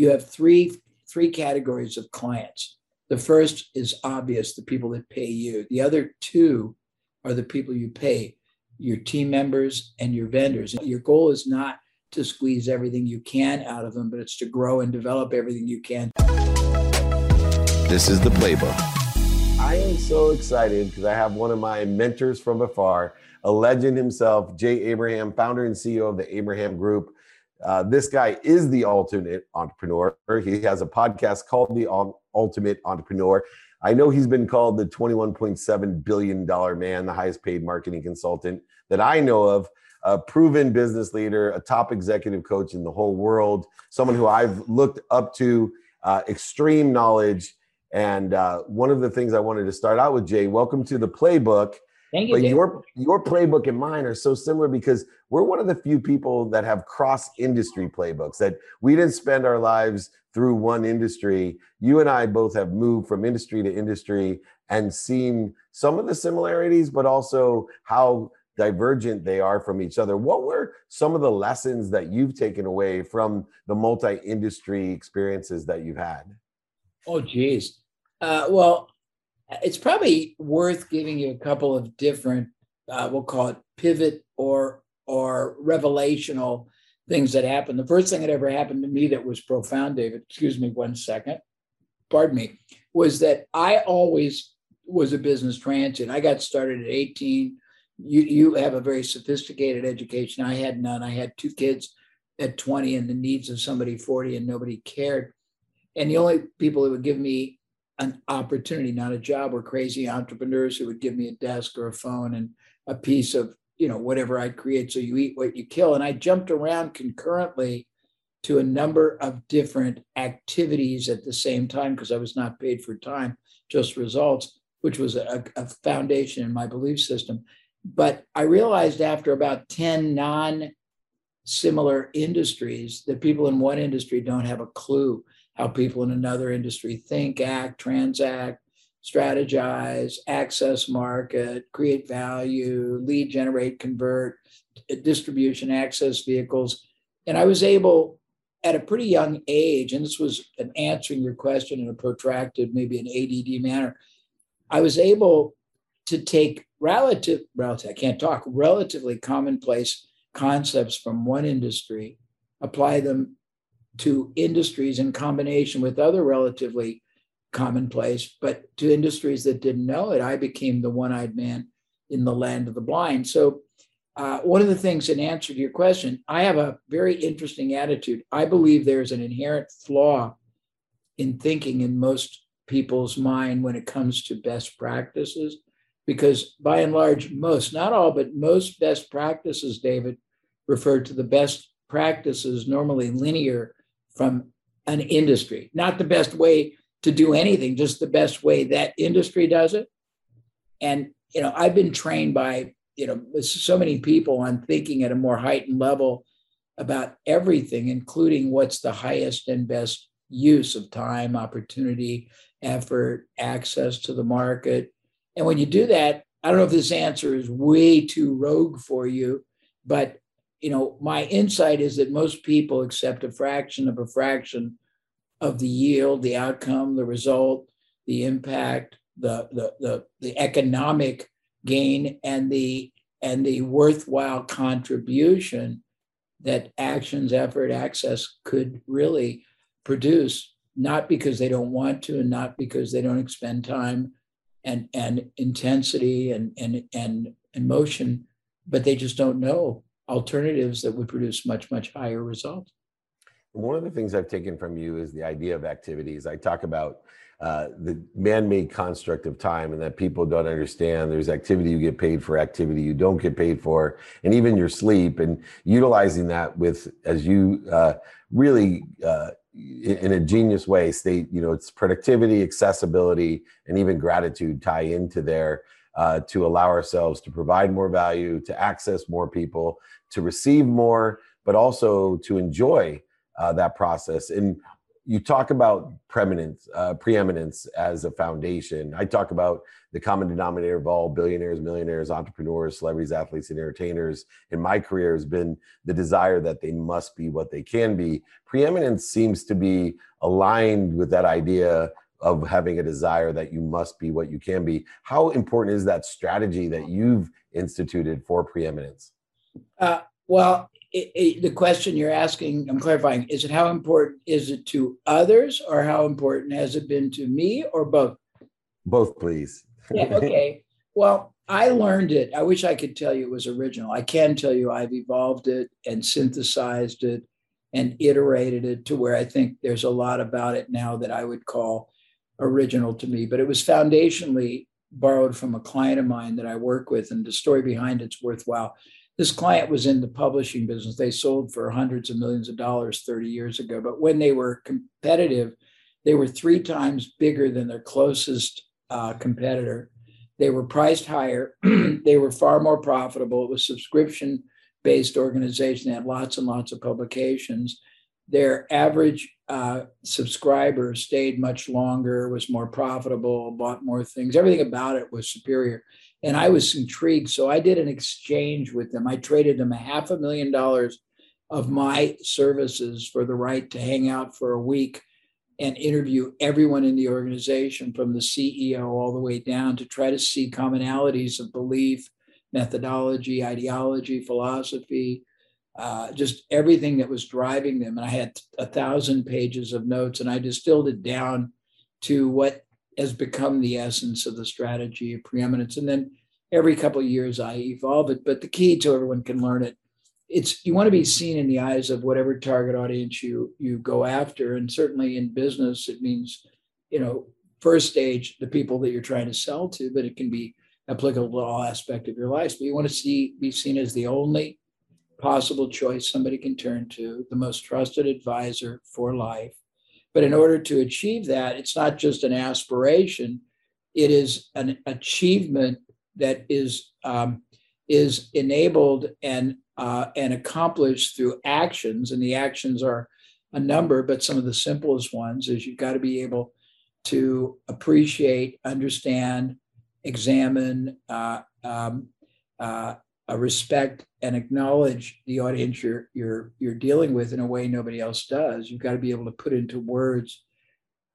you have three three categories of clients. The first is obvious, the people that pay you. The other two are the people you pay, your team members and your vendors. Your goal is not to squeeze everything you can out of them, but it's to grow and develop everything you can. This is the playbook. I am so excited because I have one of my mentors from afar, a legend himself, Jay Abraham, founder and CEO of the Abraham Group. Uh, this guy is the ultimate entrepreneur. He has a podcast called The Ultimate Entrepreneur. I know he's been called the $21.7 billion man, the highest paid marketing consultant that I know of a proven business leader, a top executive coach in the whole world, someone who I've looked up to, uh, extreme knowledge. And uh, one of the things I wanted to start out with, Jay, welcome to the playbook. Thank you. But Dave. your your playbook and mine are so similar because we're one of the few people that have cross industry playbooks that we didn't spend our lives through one industry. You and I both have moved from industry to industry and seen some of the similarities, but also how divergent they are from each other. What were some of the lessons that you've taken away from the multi-industry experiences that you've had? Oh, geez. Uh, well, it's probably worth giving you a couple of different, uh, we'll call it pivot or or revelational things that happened. The first thing that ever happened to me that was profound, David. Excuse me, one second. Pardon me. Was that I always was a business transient. I got started at 18 you you have a very sophisticated education. I had none. I had two kids at 20 and the needs of somebody 40 and nobody cared. And the only people who would give me an opportunity, not a job, were crazy entrepreneurs who would give me a desk or a phone and a piece of, you know, whatever I'd create. So you eat what you kill. And I jumped around concurrently to a number of different activities at the same time because I was not paid for time, just results, which was a, a foundation in my belief system. But I realized after about 10 non similar industries that people in one industry don't have a clue how people in another industry think, act, transact, strategize, access market, create value, lead generate, convert, distribution, access vehicles. And I was able at a pretty young age, and this was an answering your question in a protracted, maybe an ADD manner, I was able to take relative, relative, I can't talk, relatively commonplace concepts from one industry, apply them to industries in combination with other relatively commonplace, but to industries that didn't know it, I became the one eyed man in the land of the blind. So, uh, one of the things in answer to your question, I have a very interesting attitude. I believe there's an inherent flaw in thinking in most people's mind when it comes to best practices because by and large, most, not all, but most best practices, David, refer to the best practices normally linear from an industry, not the best way to do anything, just the best way that industry does it. And, you know, I've been trained by, you know, so many people on thinking at a more heightened level about everything, including what's the highest and best use of time, opportunity, effort, access to the market, and when you do that, I don't know if this answer is way too rogue for you, but you know, my insight is that most people accept a fraction of a fraction of the yield, the outcome, the result, the impact, the the the, the economic gain, and the and the worthwhile contribution that actions, effort, access could really produce, not because they don't want to and not because they don't expend time and and intensity and and and emotion, but they just don't know alternatives that would produce much much higher results. One of the things I've taken from you is the idea of activities. I talk about uh, the man-made construct of time and that people don't understand there's activity you get paid for activity you don't get paid for and even your sleep and utilizing that with as you uh, really uh, in a genius way state you know it's productivity accessibility and even gratitude tie into there uh, to allow ourselves to provide more value to access more people to receive more but also to enjoy uh, that process and you talk about preeminence, uh, preeminence as a foundation. I talk about the common denominator of all billionaires, millionaires, entrepreneurs, celebrities, athletes, and entertainers in my career has been the desire that they must be what they can be. Preeminence seems to be aligned with that idea of having a desire that you must be what you can be. How important is that strategy that you've instituted for preeminence? Uh, well, it, it, the question you're asking, I'm clarifying, is it how important is it to others or how important has it been to me or both? Both, please. yeah, okay. Well, I learned it. I wish I could tell you it was original. I can tell you I've evolved it and synthesized it and iterated it to where I think there's a lot about it now that I would call original to me. But it was foundationally borrowed from a client of mine that I work with, and the story behind it's worthwhile. This client was in the publishing business. They sold for hundreds of millions of dollars 30 years ago. But when they were competitive, they were three times bigger than their closest uh, competitor. They were priced higher. they were far more profitable. It was subscription based organization. They had lots and lots of publications. Their average uh, subscriber stayed much longer, was more profitable, bought more things. Everything about it was superior and I was intrigued. So I did an exchange with them. I traded them a half a million dollars of my services for the right to hang out for a week and interview everyone in the organization from the CEO all the way down to try to see commonalities of belief, methodology, ideology, philosophy, uh, just everything that was driving them. And I had a thousand pages of notes and I distilled it down to what has become the essence of the strategy of preeminence. And then every couple of years I evolve it. But the key to everyone can learn it. It's you want to be seen in the eyes of whatever target audience you you go after. And certainly in business, it means, you know, first stage, the people that you're trying to sell to, but it can be applicable to all aspect of your life. But you want to see be seen as the only possible choice somebody can turn to, the most trusted advisor for life but in order to achieve that, it's not just an aspiration, it is an achievement that is, um, is enabled and, uh, and accomplished through actions. And the actions are a number, but some of the simplest ones is you've got to be able to appreciate, understand, examine, uh, um, uh, respect and acknowledge the audience you're you're you're dealing with in a way nobody else does. You've got to be able to put into words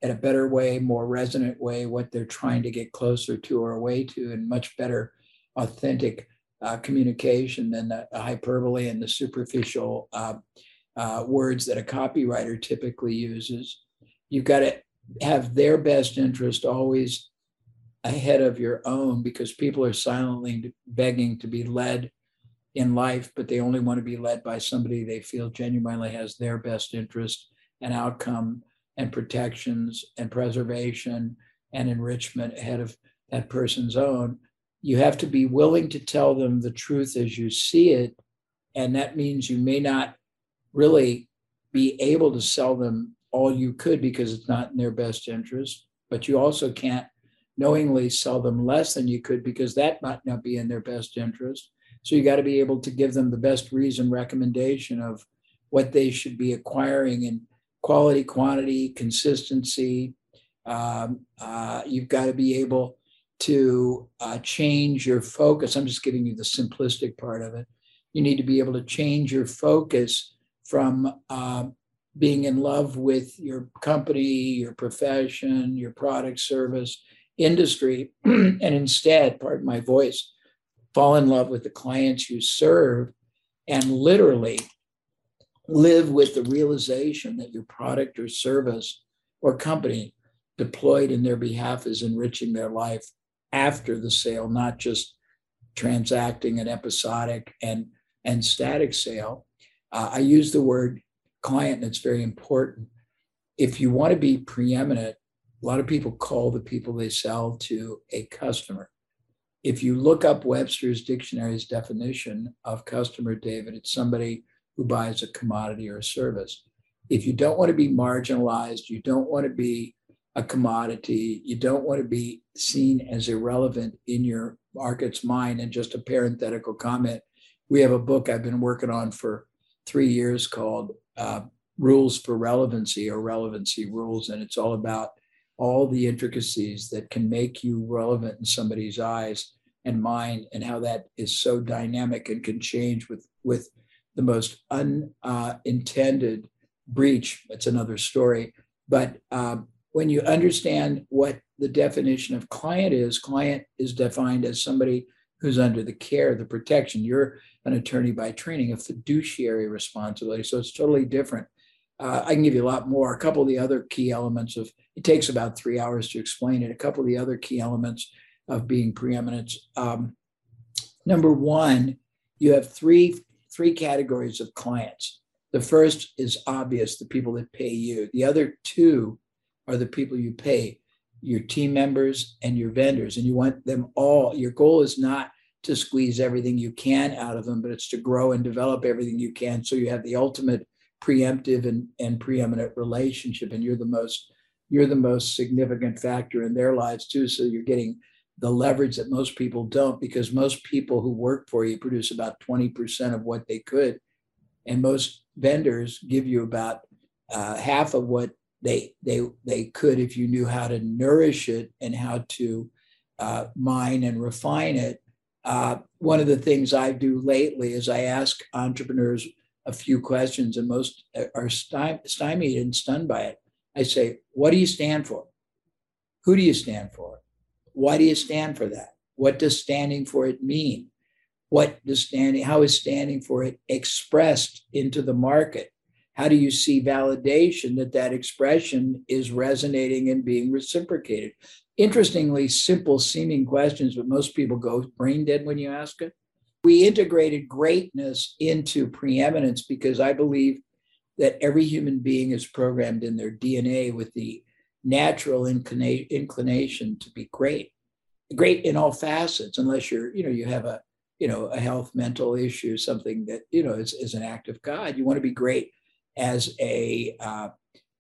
in a better way, more resonant way, what they're trying to get closer to or away to, and much better, authentic uh, communication than the, the, hyperbole and the superficial uh, uh, words that a copywriter typically uses. You've got to have their best interest always ahead of your own because people are silently begging to be led in life, but they only want to be led by somebody they feel genuinely has their best interest and outcome and protections and preservation and enrichment ahead of that person's own. You have to be willing to tell them the truth as you see it. And that means you may not really be able to sell them all you could because it's not in their best interest, but you also can't knowingly sell them less than you could because that might not be in their best interest. So you got to be able to give them the best reason recommendation of what they should be acquiring in quality, quantity, consistency. Um, uh, you've got to be able to uh, change your focus. I'm just giving you the simplistic part of it. You need to be able to change your focus from uh, being in love with your company, your profession, your product, service, industry and instead, pardon my voice, fall in love with the clients you serve and literally live with the realization that your product or service or company deployed in their behalf is enriching their life after the sale, not just transacting an episodic and, and static sale. Uh, I use the word client, and it's very important. If you want to be preeminent, a lot of people call the people they sell to a customer. If you look up Webster's dictionary's definition of customer, David, it's somebody who buys a commodity or a service. If you don't want to be marginalized, you don't want to be a commodity, you don't want to be seen as irrelevant in your market's mind. And just a parenthetical comment we have a book I've been working on for three years called uh, rules for relevancy or relevancy rules. And it's all about all the intricacies that can make you relevant in somebody's eyes and mind and how that is so dynamic and can change with with the most unintended uh, breach. That's another story. But um, when you understand what the definition of client is client is defined as somebody who's under the care the protection. You're an attorney by training a fiduciary responsibility. So it's totally different uh, I can give you a lot more. A couple of the other key elements of it takes about three hours to explain it. A couple of the other key elements of being preeminent. Um, number one, you have three three categories of clients. The first is obvious, the people that pay you. The other two are the people you pay, your team members and your vendors. And you want them all. Your goal is not to squeeze everything you can out of them, but it's to grow and develop everything you can. So you have the ultimate preemptive and, and preeminent relationship and you're the most you're the most significant factor in their lives too. So you're getting the leverage that most people don't because most people who work for you produce about 20% of what they could. And most vendors give you about uh, half of what they they they could if you knew how to nourish it and how to uh, mine and refine it. Uh, one of the things i do lately is i ask entrepreneurs a few questions, and most are stymied and stunned by it. I say, What do you stand for? Who do you stand for? Why do you stand for that? What does standing for it mean? What does standing, how is standing for it expressed into the market? How do you see validation that that expression is resonating and being reciprocated? Interestingly, simple seeming questions, but most people go brain dead when you ask it we integrated greatness into preeminence because I believe that every human being is programmed in their DNA with the natural inclination to be great, great in all facets, unless you're, you know, you have a, you know, a health, mental issue, something that, you know, is, is an act of God. You want to be great as a, uh,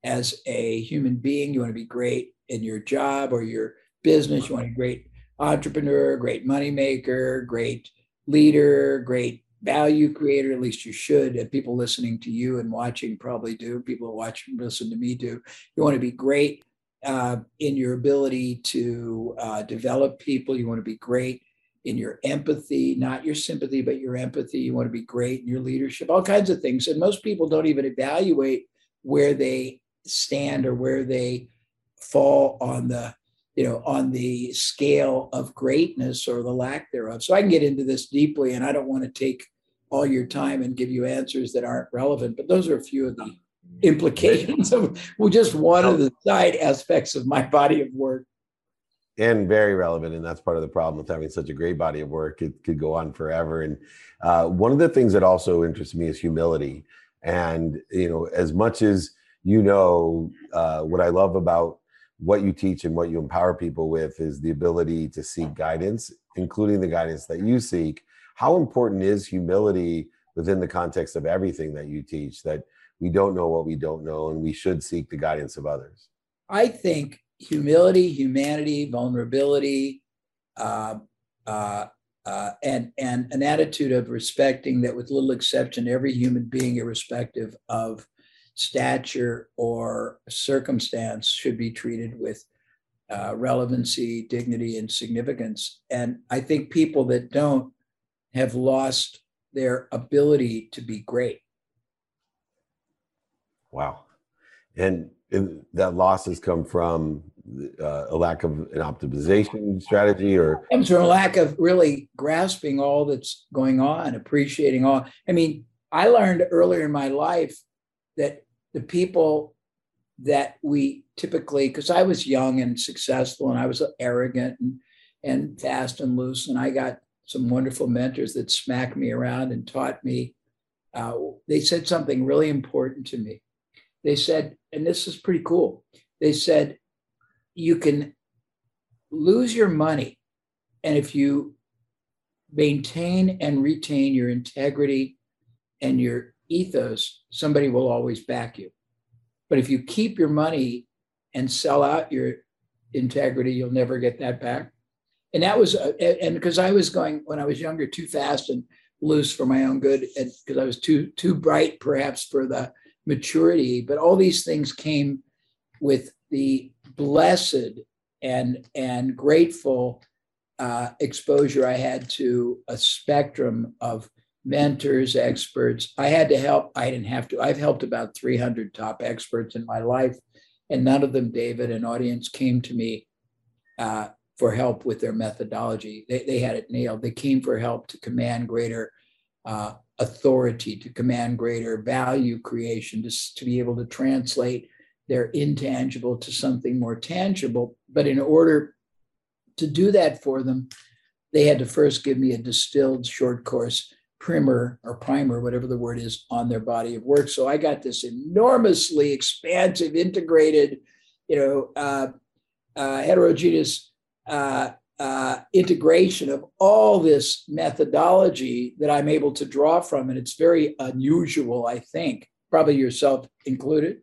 as a human being. You want to be great in your job or your business. You want to be great entrepreneur, great moneymaker, great leader, great value creator, at least you should. And people listening to you and watching probably do. People who watch and listen to me do. You want to be great uh, in your ability to uh, develop people. You want to be great in your empathy, not your sympathy, but your empathy. You want to be great in your leadership, all kinds of things. And most people don't even evaluate where they stand or where they fall on the you know, on the scale of greatness or the lack thereof. So I can get into this deeply, and I don't want to take all your time and give you answers that aren't relevant, but those are a few of the implications of well, just one of the side aspects of my body of work. And very relevant, and that's part of the problem with having such a great body of work. It could go on forever. And uh, one of the things that also interests me is humility. And you know, as much as you know, uh, what I love about what you teach and what you empower people with is the ability to seek guidance, including the guidance that you seek. How important is humility within the context of everything that you teach that we don't know what we don't know and we should seek the guidance of others? I think humility, humanity, vulnerability, uh, uh, uh, and and an attitude of respecting that, with little exception, every human being, irrespective of stature or circumstance should be treated with uh, relevancy, dignity, and significance. And I think people that don't have lost their ability to be great. Wow. And, and that loss has come from uh, a lack of an optimization strategy or it comes from a lack of really grasping all that's going on appreciating all i mean i learned earlier in my life that the people that we typically, because I was young and successful and I was arrogant and, and fast and loose, and I got some wonderful mentors that smacked me around and taught me. Uh, they said something really important to me. They said, and this is pretty cool. They said, you can lose your money. And if you maintain and retain your integrity and your ethos, somebody will always back you. But if you keep your money and sell out your integrity, you'll never get that back. And that was, uh, and because I was going when I was younger too fast and loose for my own good, and because I was too too bright perhaps for the maturity. But all these things came with the blessed and and grateful uh, exposure I had to a spectrum of mentors, experts. I had to help. I didn't have to. I've helped about 300 top experts in my life, and none of them, David, an audience came to me uh, for help with their methodology. They, they had it nailed. They came for help to command greater uh, authority, to command greater value creation, to, to be able to translate their intangible to something more tangible. But in order to do that for them, they had to first give me a distilled short course primer or primer, whatever the word is, on their body of work. So I got this enormously expansive, integrated, you know, uh, uh, heterogeneous uh, uh, integration of all this methodology that I'm able to draw from. And it's very unusual, I think, probably yourself included.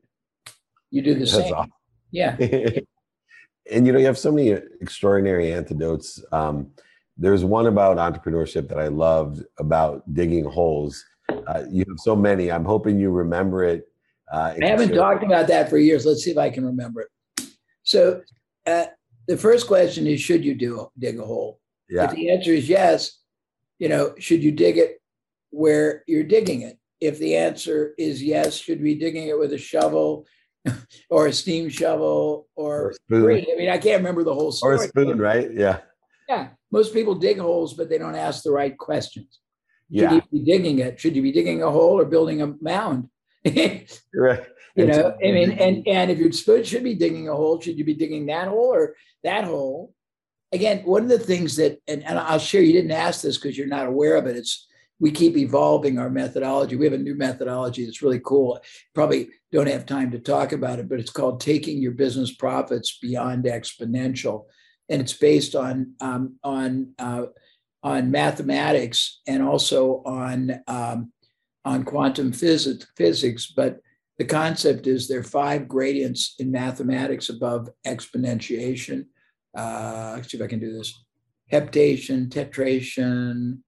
You do the That's same. Awesome. Yeah. and you know, you have so many extraordinary antidotes. Um, there's one about entrepreneurship that I loved about digging holes. Uh, you have so many. I'm hoping you remember it. Uh, I haven't talked about that for years. Let's see if I can remember it. So, uh, the first question is should you do dig a hole yeah. if the answer is yes you know should you dig it where you're digging it if the answer is yes should we be digging it with a shovel or a steam shovel or, or spoon. i mean i can't remember the whole story or a spoon right yeah yeah most people dig holes but they don't ask the right questions should yeah. you be digging it should you be digging a hole or building a mound right you know i mean and and if spoon should be digging a hole should you be digging that hole or that hole. Again, one of the things that, and, and I'll share, you didn't ask this because you're not aware of it. It's we keep evolving our methodology. We have a new methodology that's really cool. Probably don't have time to talk about it, but it's called taking your business profits beyond exponential, and it's based on um, on uh, on mathematics and also on um, on quantum physics. Physics, but the concept is there are five gradients in mathematics above exponentiation uh, let's see if I can do this, heptation, tetration,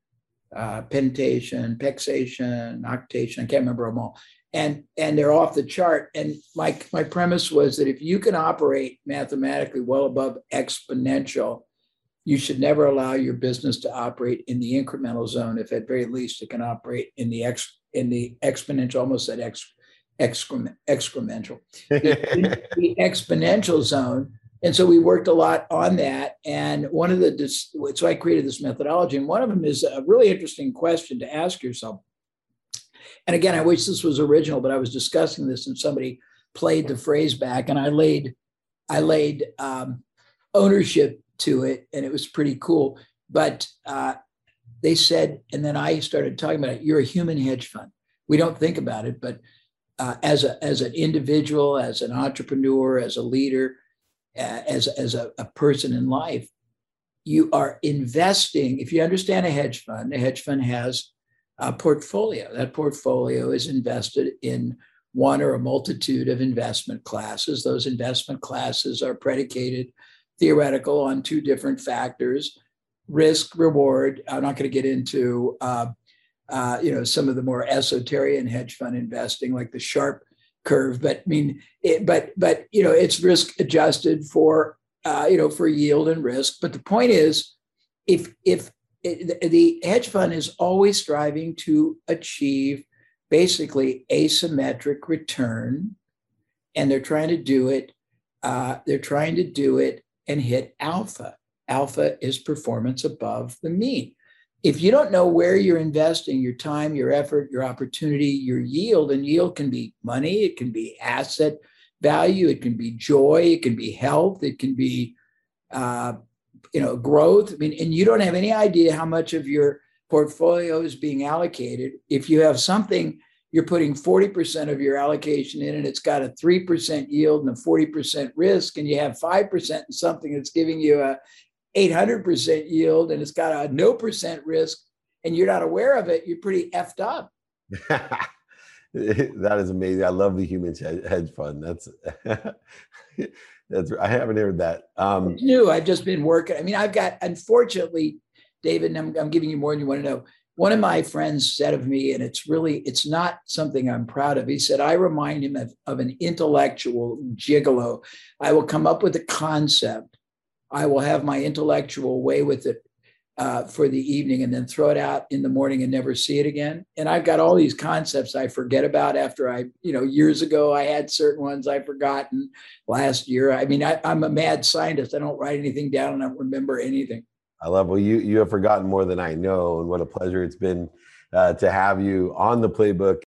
uh, pentation, hexation, octation. I can't remember them all. And, and they're off the chart. And my, my premise was that if you can operate mathematically well above exponential, you should never allow your business to operate in the incremental zone. If at very least it can operate in the ex in the exponential, almost at ex, excrement, excremental, the, the exponential zone and so we worked a lot on that. And one of the, so I created this methodology. And one of them is a really interesting question to ask yourself. And again, I wish this was original, but I was discussing this and somebody played the phrase back and I laid, I laid um, ownership to it and it was pretty cool. But uh, they said, and then I started talking about it, you're a human hedge fund. We don't think about it, but uh, as, a, as an individual, as an entrepreneur, as a leader, as, as a, a person in life, you are investing. If you understand a hedge fund, a hedge fund has a portfolio. That portfolio is invested in one or a multitude of investment classes. Those investment classes are predicated theoretical on two different factors risk reward i'm not going to get into uh, uh, you know some of the more esoteric hedge fund investing like the Sharpe curve, but I mean, it, but but you know, it's risk adjusted for uh, you know for yield and risk. But the point is, if if the hedge fund is always striving to achieve basically asymmetric return, and they're trying to do it. Uh, they're trying to do it and hit alpha. Alpha is performance above the mean if you don't know where you're investing your time, your effort, your opportunity, your yield, and yield can be money, it can be asset value, it can be joy, it can be health, it can be uh, you know growth. I mean, and you don't have any idea how much of your portfolio is being allocated. If you have something you're putting 40% of your allocation in and it's got a 3% yield and a 40% risk and you have 5% in something that's giving you a 800% yield and it's got a no percent risk and you're not aware of it, you're pretty effed up. that is amazing. I love the human hedge fund. That's that's I haven't heard that. Um, new. I've just been working. I mean, I've got unfortunately, David, I'm, I'm giving you more than you want to know. one of my friends said of me, and it's really, it's not something I'm proud of. He said, I remind him of, of an intellectual gigolo. I will come up with a concept. I will have my intellectual way with it uh, for the evening and then throw it out in the morning and never see it again. And I've got all these concepts I forget about after I, you know, years ago I had certain ones I've forgotten last year. I mean, I, I'm a mad scientist. I don't write anything down and I don't remember anything. I love. Well, you you have forgotten more than I know, and what a pleasure it's been uh, to have you on the playbook